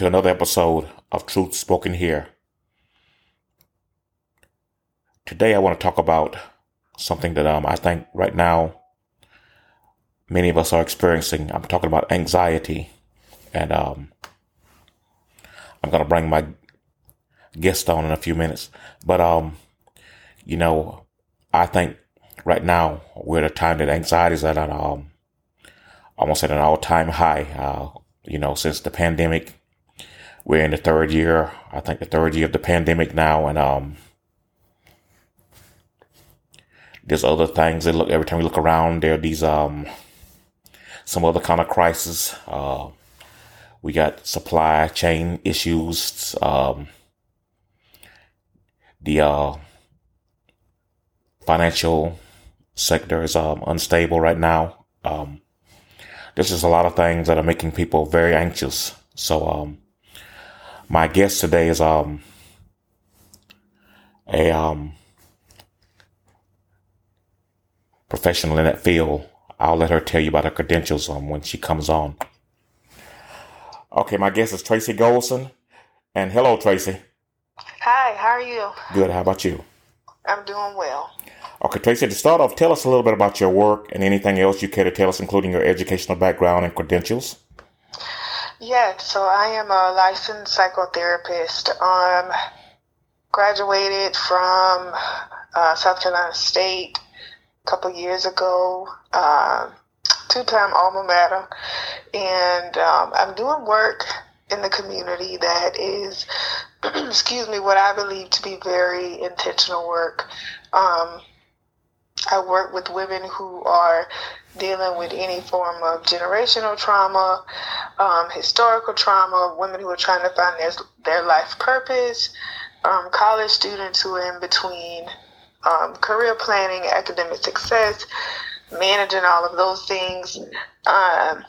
to another episode of Truth Spoken Here. Today, I want to talk about something that um, I think right now many of us are experiencing. I'm talking about anxiety, and um, I'm going to bring my guest on in a few minutes. But um, you know, I think right now we're at a time that anxiety is at an um, almost at an all-time high. Uh, you know, since the pandemic, we're in the third year. I think the third year of the pandemic now, and um, there's other things that look every time we look around. There are these um, some other kind of crisis. Uh, we got supply chain issues. Um, the uh, financial sector is um, unstable right now. Um, there's just a lot of things that are making people very anxious. So, um, my guest today is um, a um, professional in that field. I'll let her tell you about her credentials um, when she comes on. Okay, my guest is Tracey Goldson. And hello, Tracey. Hi, how are you? Good. How about you? I'm doing well. Okay, Tracey, to start off, tell us a little bit about your work and anything else you care to tell us, including your educational background and credentials. Yeah, so I am a licensed psychotherapist. Um, graduated from uh, South Carolina State a couple years ago. Um, two-time alma mater, and um, I'm doing work in the community that is, excuse me, what I believe to be very intentional work. Um, I work with women who are dealing with any form of generational trauma, um, historical trauma, women who are trying to find their, their life purpose, um, college students who are in between um, career planning, academic success, managing all of those things. Um,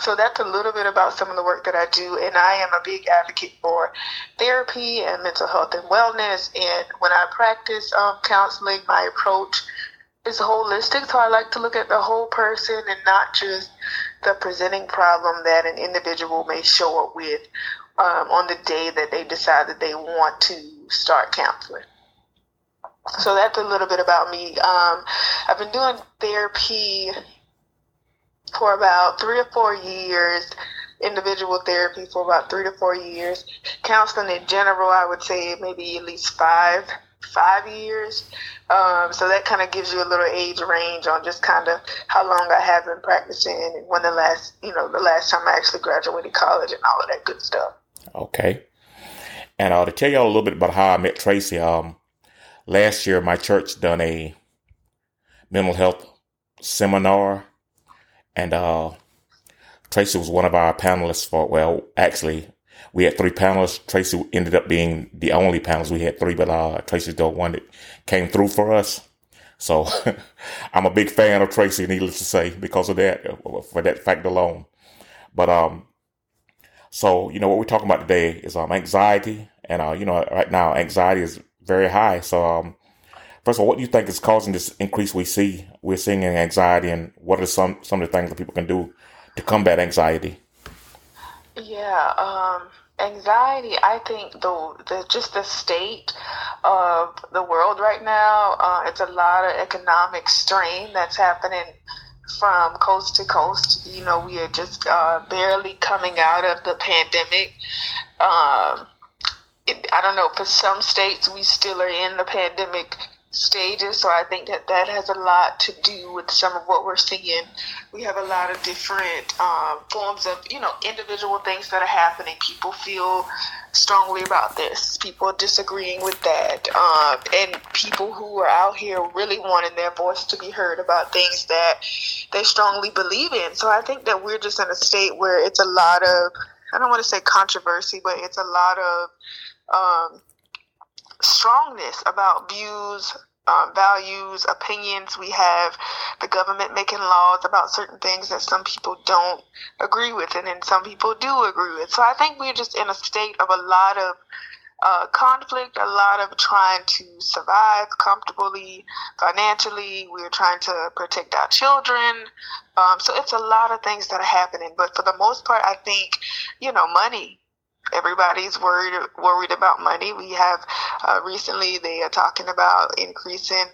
so that's a little bit about some of the work that I do, and I am a big advocate for therapy and mental health and wellness. And when I practice um, counseling, my approach is holistic. So I like to look at the whole person and not just the presenting problem that an individual may show up with um, on the day that they decide that they want to start counseling. So that's a little bit about me. Um, I've been doing therapy for about three or four years, individual therapy for about three to four years. Counseling in general, I would say maybe at least five, five years. Um, so that kind of gives you a little age range on just kind of how long I have been practicing and when the last, you know, the last time I actually graduated college and all of that good stuff. Okay. And uh, to tell y'all a little bit about how I met Tracey, um, last year my church done a mental health seminar, and uh, Tracey was one of our panelists for. Well, actually, we had three panelists. Tracey ended up being the only panelist. We had three, but uh, Tracey's the one that came through for us. So I'm a big fan of Tracey, needless to say, because of that, for that fact alone. But um, so you know what we're talking about today is um anxiety, and uh, you know right now anxiety is very high. So um, first of all, what do you think is causing this increase we see we're seeing in anxiety, and what are some some of the things that people can do to combat anxiety? Yeah, um, anxiety. I think the, the just the state of the world right now. Uh, it's a lot of economic strain that's happening from coast to coast. You know, we are just uh, barely coming out of the pandemic. Um, it, I don't know. For some states, we still are in the pandemic stages. So I think that that has a lot to do with some of what we're seeing. We have a lot of different um, forms of, you know, individual things that are happening. People feel strongly about this. People disagreeing with that. Um, and people who are out here really wanting their voice to be heard about things that they strongly believe in. So I think that we're just in a state where it's a lot of, I don't want to say controversy, but it's a lot of um, strongness about views um, values, opinions. We have the government making laws about certain things that some people don't agree with, and then some people do agree with. So I think we're just in a state of a lot of uh, conflict, a lot of trying to survive comfortably financially. We're trying to protect our children. Um, so it's a lot of things that are happening. But for the most part, I think, you know, money everybody's worried worried about money. We have uh, recently they are talking about increasing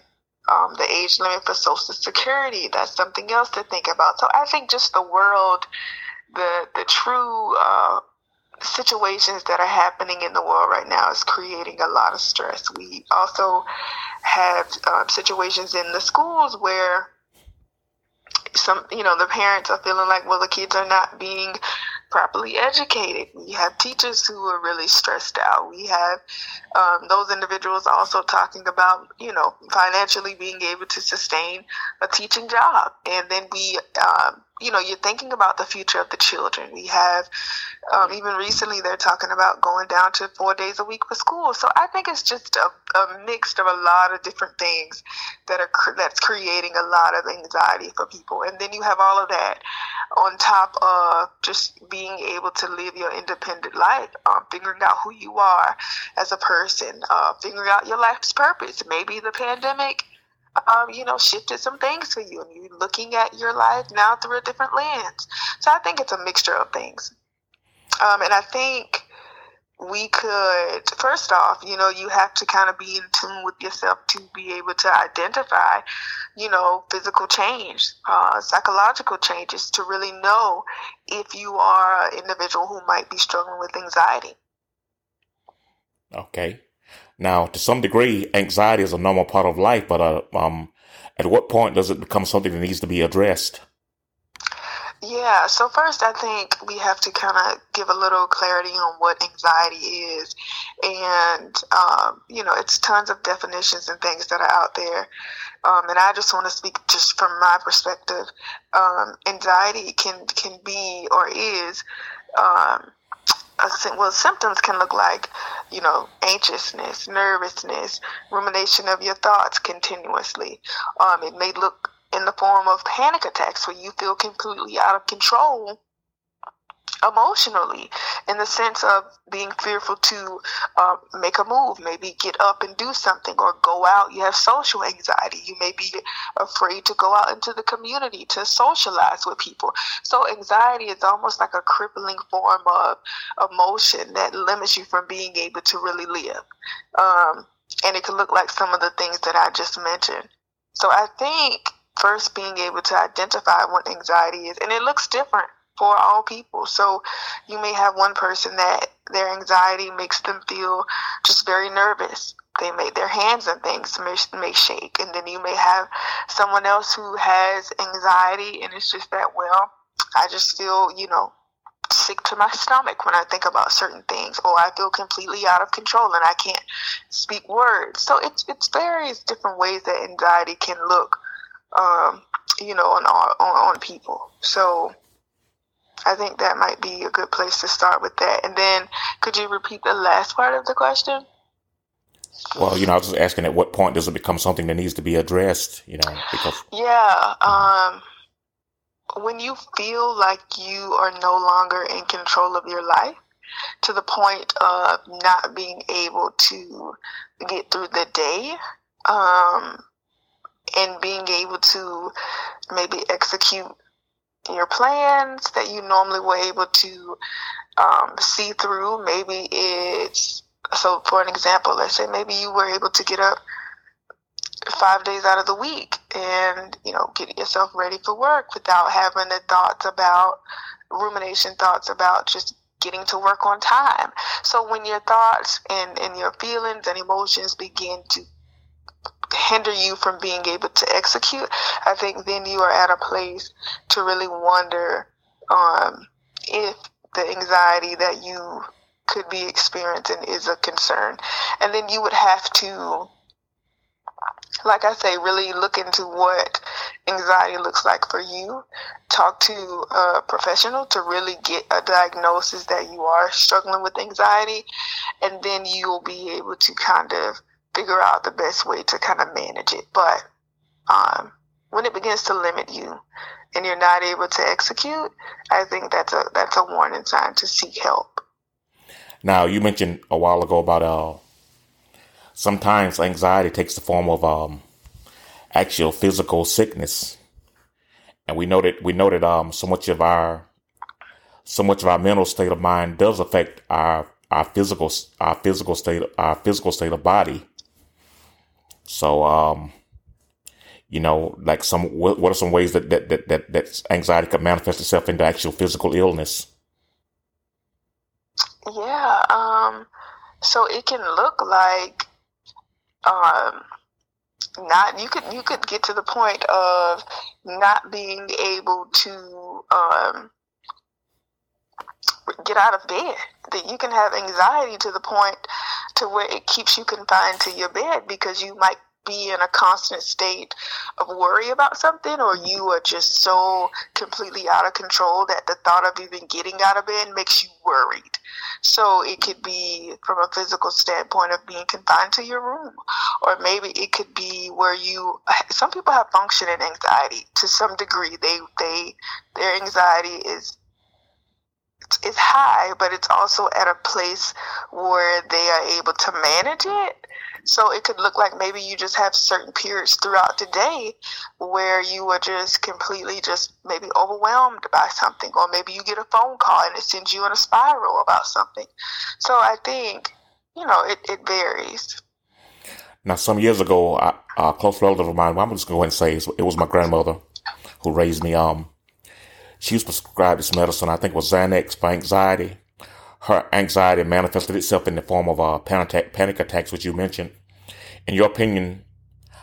um, the age limit for Social Security. That's something else to think about. So I think just the world, the the true uh, situations that are happening in the world right now is creating a lot of stress. We also have um, situations in the schools where some you know the parents are feeling like well the kids are not being properly educated. We have teachers who are really stressed out. We have um, those individuals also talking about, you know, financially being able to sustain a teaching job. And then we, um, you know, you're thinking about the future of the children. We have, um, even recently, they're talking about going down to four days a week for school. So I think it's just a, a mix of a lot of different things that are that's creating a lot of anxiety for people. And then you have all of that on top of just being able to live your independent life, um, figuring out who you are as a person, uh, figuring out your life's purpose. Maybe the pandemic, um, you know, shifted some things for you, and you're looking at your life now through a different lens. So I think it's a mixture of things, um, and I think we could first off you know you have to kind of be in tune with yourself to be able to identify you know physical change uh, psychological changes to really know if you are an individual who might be struggling with anxiety. Okay now to some degree anxiety is a normal part of life but uh, um, at what point does it become something that needs to be addressed yeah, so first I think we have to kind of give a little clarity on what anxiety is. And, um, you know, it's tons of definitions and things that are out there. Um, and I just want to speak just from my perspective. Um, anxiety can, can be or is, um, well, symptoms can look like, you know, anxiousness, nervousness, rumination of your thoughts continuously. Um, it may look in the form of panic attacks where you feel completely out of control emotionally in the sense of being fearful to uh, make a move maybe get up and do something or go out. You have social anxiety. You may be afraid to go out into the community to socialize with people. So anxiety is almost like a crippling form of emotion that limits you from being able to really live. Um, and it can look like some of the things that i just mentioned. So i think first being able to identify what anxiety is. And it looks different for all people. So you may have one person that their anxiety makes them feel just very nervous. They may their hands and things may, shake, and then you may have someone else who has anxiety, and it's just that well, I just feel you know sick to my stomach when I think about certain things, or I feel completely out of control and I can't speak words. So it's it's various different ways that anxiety can look um, you know, on, on on people. So I think that might be a good place to start with that. And then, could you repeat the last part of the question? Well, you know, I was just asking at what point does it become something that needs to be addressed? You know, because yeah, um, when you feel like you are no longer in control of your life to the point of not being able to get through the day, um, and being able to maybe execute your plans that you normally were able to um, see through. Maybe it's so. For an example, let's say maybe you were able to get up five days out of the week and you know get yourself ready for work without having the thoughts about rumination thoughts about just getting to work on time so when your thoughts and, and your feelings and emotions begin to hinder you from being able to execute, I think then you are at a place to really wonder um, if the anxiety that you could be experiencing is a concern. And then you would have to, like I say, really look into what anxiety looks like for you. Talk to a professional to really get a diagnosis that you are struggling with anxiety. And then you'll be able to kind of figure out the best way to kind of manage it. But um, when it begins to limit you and you're not able to execute, I think that's a that's a warning sign to seek help. Now, you mentioned a while ago about uh, sometimes anxiety takes the form of um, actual physical sickness, and we know that we know that um, so much of our so much of our mental state of mind does affect our our physical our physical state our physical state of body. So, um, you know, like some what, are some ways that that, that that that anxiety could manifest itself into actual physical illness? Yeah, um, so it can look like um, not you could you could get to the point of not being able to um, get out of bed. That you can have anxiety to the point to where it keeps you confined to your bed because you might be in a constant state of worry about something or you are just so completely out of control that the thought of even getting out of bed makes you worried. So it could be from a physical standpoint of being confined to your room, or maybe it could be where you. Some people have functioning anxiety to some degree. They they their anxiety is is high, but it's also at a place where they are able to manage it. So it could look like maybe you just have certain periods throughout the day where you are just completely just maybe overwhelmed by something, or maybe you get a phone call and it sends you in a spiral about something. So I think, you know, it, it varies. Now, some years ago, a close relative of mine, I'm just going to say it was my grandmother who raised me. Um, she was prescribed this medicine, I think it was Xanax for anxiety her anxiety manifested itself in the form of uh, panic, panic attacks, which you mentioned. In your opinion,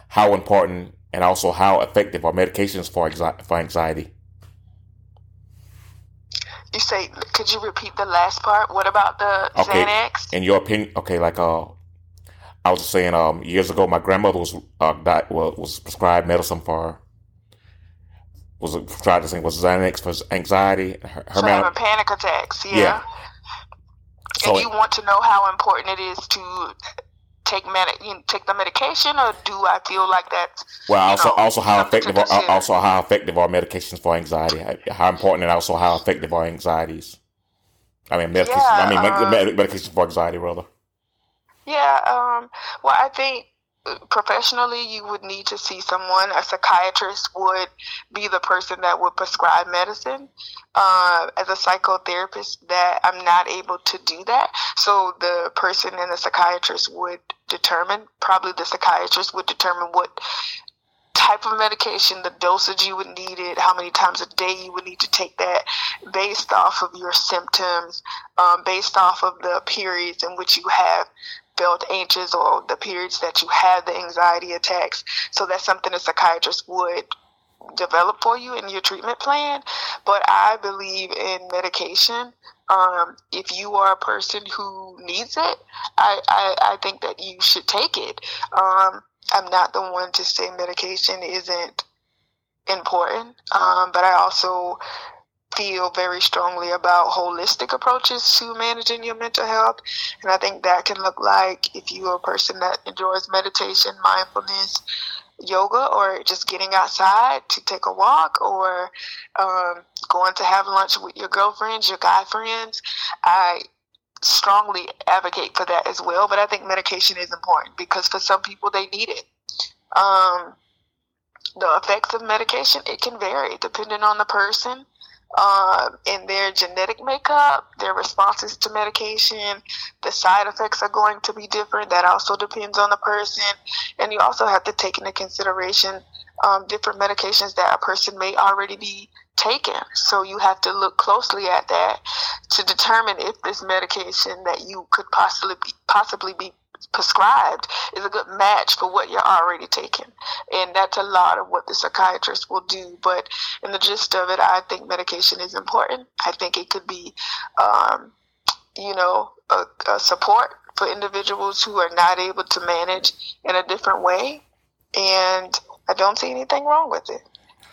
how important and also how effective are medications for for anxiety? You say, could you repeat the last part? What about the okay. Xanax? In your opinion, okay, like uh, I was saying, um, years ago, my grandmother was uh, died, was prescribed medicine for was prescribed to thing was Xanax for anxiety. Her, her man- panic attacks. Yeah. yeah. So and you want to know how important it is to take med- you know, take the medication, or do I feel like that? well? Also, know, also how effective are, also how effective are medications for anxiety? How important and also how effective are anxieties? I mean, medications. Yeah, I mean, um, medications for anxiety, rather. Yeah. Um. Well, I think professionally you would need to see someone a psychiatrist would be the person that would prescribe medicine uh, as a psychotherapist that i'm not able to do that. So the person and the psychiatrist would determine probably the psychiatrist would determine what type of medication, the dosage you would need it, how many times a day you would need to take that, based off of your symptoms, um, based off of the periods in which you have felt anxious or the periods that you have the anxiety attacks. So that's something a psychiatrist would develop for you in your treatment plan. But I believe in medication. Um, if you are a person who needs it, I, I, I think that you should take it. Um, I'm not the one to say medication isn't important, um, but I also feel very strongly about holistic approaches to managing your mental health. And I think that can look like if you're a person that enjoys meditation, mindfulness, yoga, or just getting outside to take a walk, or um, going to have lunch with your girlfriends, your guy friends. I strongly advocate for that as well. But I think medication is important because for some people, they need it. Um, the effects of medication, it can vary depending on the person uh, in their genetic makeup, their responses to medication, the side effects are going to be different. That also depends on the person. And you also have to take into consideration um, different medications that a person may already be taking. So you have to look closely at that to determine if this medication that you could possibly be, possibly be prescribed is a good match for what you're already taking. And that's a lot of what the psychiatrist will do. But in the gist of it, I think medication is important. I think it could be, um, you know, a, a support for individuals who are not able to manage in a different way. And I don't see anything wrong with it.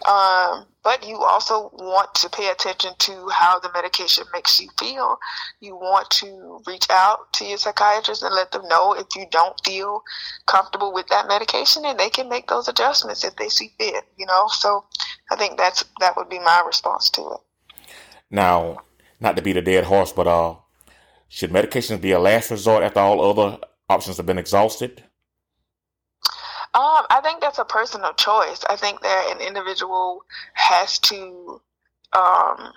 Um, but you also want to pay attention to how the medication makes you feel. You want to reach out to your psychiatrist and let them know if you don't feel comfortable with that medication, and they can make those adjustments if they see fit. You know, so I think that's that would be my response to it. Now, not to beat a dead horse, but uh, should medications be a last resort after all other options have been exhausted? Um, I think that's a personal choice. I think that an individual has to um,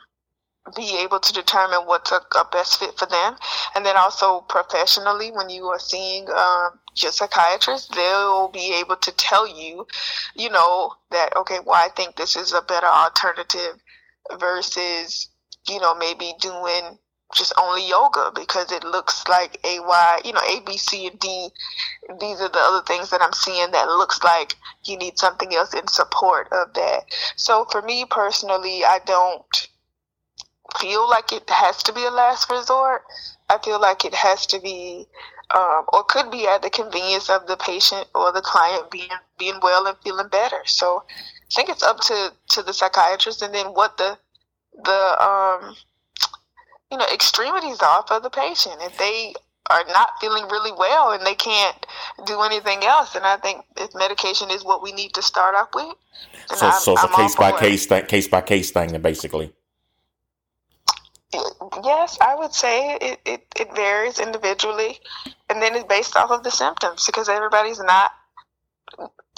be able to determine what's a, a, best fit for them. And then also professionally, when you are seeing um, your psychiatrist, they'll be able to tell you, you know, that, okay, well, I think this is a better alternative versus, you know, maybe doing just only yoga because it looks like a y you know a b c and d. These are the other things that i'm seeing that looks like you need something else in support of that. So for me personally i don't feel like it has to be a last resort. I feel like it has to be um, or could be at the convenience of the patient or the client being being well and feeling better. So i think it's up to to the psychiatrist and then what the the um you know, extremities off of the patient. If they are not feeling really well and they can't do anything else, and I think if medication is what we need to start off with. So, I'm, so it's I'm a case by case thing, case by case thing, basically. Yes, I would say it, it, it varies individually, and then it's based off of the symptoms because everybody's not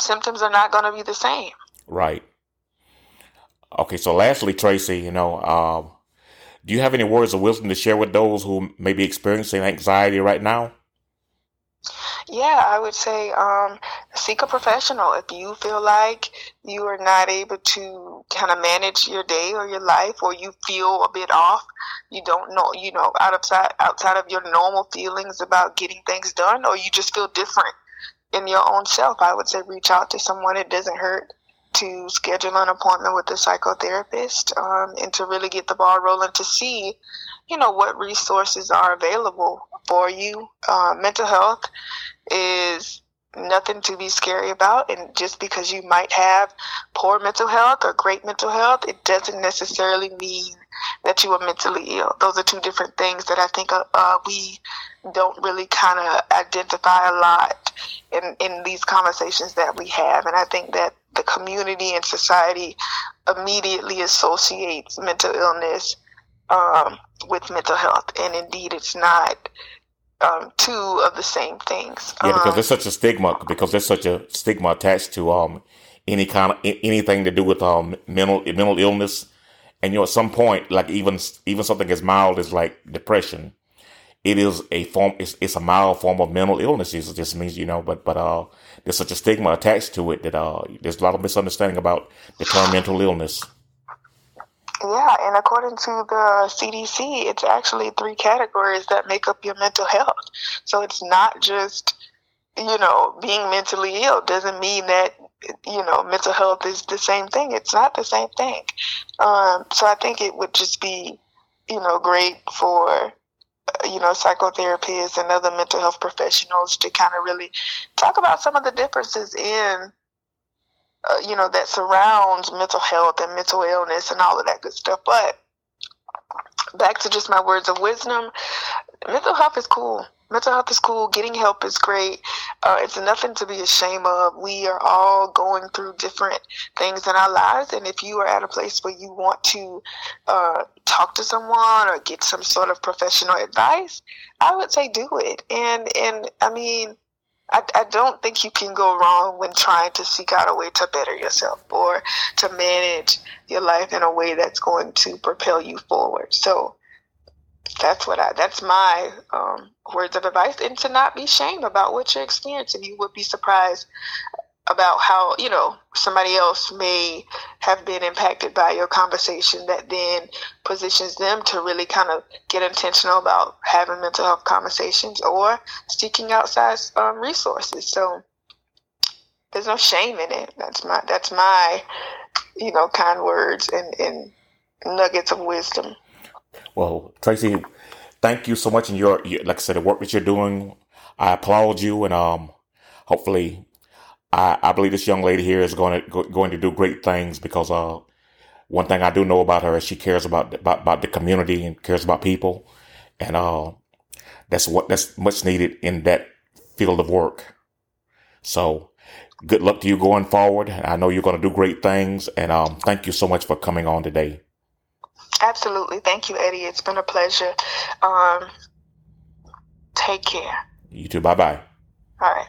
symptoms are not going to be the same. Right. Okay, so lastly, Tracey, you know, uh, do you have any words of wisdom to share with those who may be experiencing anxiety right now? Yeah, I would say um, seek a professional. If you feel like you are not able to kind of manage your day or your life, or you feel a bit off, you don't know, you know, outside outside of your normal feelings about getting things done, or you just feel different in your own self, I would say reach out to someone. It doesn't hurt to schedule an appointment with a psychotherapist um, and to really get the ball rolling to see, you know, what resources are available for you. Uh, mental health is nothing to be scary about. And just because you might have poor mental health or great mental health, it doesn't necessarily mean that you are mentally ill. Those are two different things that I think uh, uh we don't really kind of identify a lot in, in these conversations that we have. And I think that the community and society immediately associates mental illness um, with mental health. And indeed, it's not um, two of the same things. Yeah, because um, there's such a stigma, because there's such a stigma attached to um, any kind of anything to do with um, mental mental illness. And you know, at some point, like even even something as mild as like depression, it is a form. It's, it's a mild form of mental illness. It just means you know, but but uh, there's such a stigma attached to it that uh, there's a lot of misunderstanding about the term mental illness. Yeah, and according to the CDC, it's actually three categories that make up your mental health. So it's not just you know being mentally ill doesn't mean that you know mental health is the same thing. It's not the same thing. Um, so I think it would just be you know great for you know, psychotherapists and other mental health professionals to kind of really talk about some of the differences in, uh, you know, that surrounds mental health and mental illness and all of that good stuff. But back to just my words of wisdom, mental health is cool mental health is cool. Getting help is great. Uh, it's nothing to be ashamed of. We are all going through different things in our lives, and if you are at a place where you want to uh, talk to someone or get some sort of professional advice, I would say do it. And and I mean. I, I don't think you can go wrong when trying to seek out a way to better yourself or to manage your life in a way that's going to propel you forward. So, that's what I that's my um, words of advice and to not be shame about what you're experiencing. You would be surprised about how you know somebody else may have been impacted by your conversation that then positions them to really kind of get intentional about having mental health conversations or seeking outside um, resources. So there's no shame in it. That's my that's my you know kind words and, and nuggets of wisdom well, Tracey, thank you so much. And your, like I said, the work that you're doing, I applaud you. And um, hopefully, I, I believe this young lady here is going to go, going to do great things because uh, one thing I do know about her is she cares about about, about the community and cares about people, and uh, that's what that's much needed in that field of work. So, good luck to you going forward. I know you're going to do great things, and um, thank you so much for coming on today. Absolutely, thank you, Eddie. It's been a pleasure. Um, take care. You too. Bye bye. All right.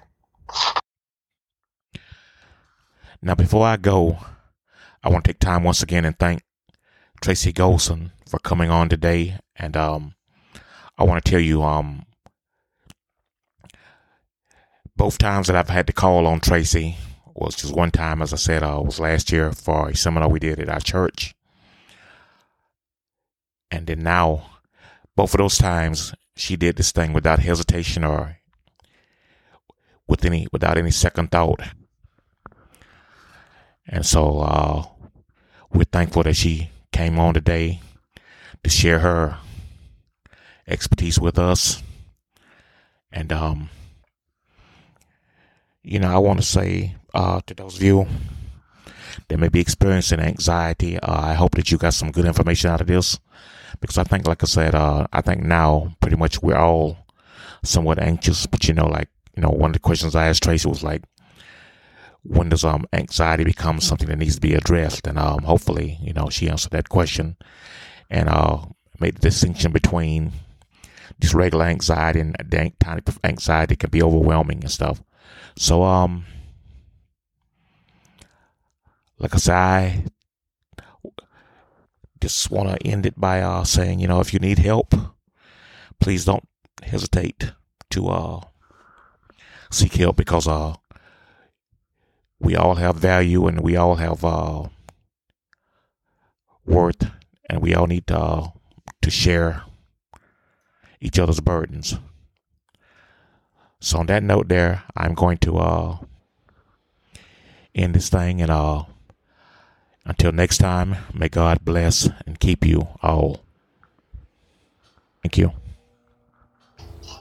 Now, before I go, I want to take time once again and thank Tracey Goldson for coming on today. And um, I want to tell you, um, both times that I've had to call on Tracey was just one time, as I said, uh, was last year for a seminar we did at our church. And then now, both of those times, she did this thing without hesitation or with any without any second thought. And so uh, we're thankful that she came on today to share her expertise with us. And, um, you know, I want to say uh, to those of you that may be experiencing anxiety, uh, I hope that you got some good information out of this. Because I think, like I said, uh, I think now pretty much we're all somewhat anxious. But, you know, like, you know, one of the questions I asked Tracey was like, when does um anxiety become something that needs to be addressed? And um hopefully, you know, she answered that question and uh made the distinction between just regular anxiety and the of anxiety can be overwhelming and stuff. So um like I said, I just want to end it by uh, saying, you know, if you need help, please don't hesitate to uh, seek help because uh, we all have value and we all have uh, worth, and we all need to uh, to share each other's burdens. So on that note, there, I'm going to uh, end this thing, and uh, until next time, may God bless and keep you all. Thank you.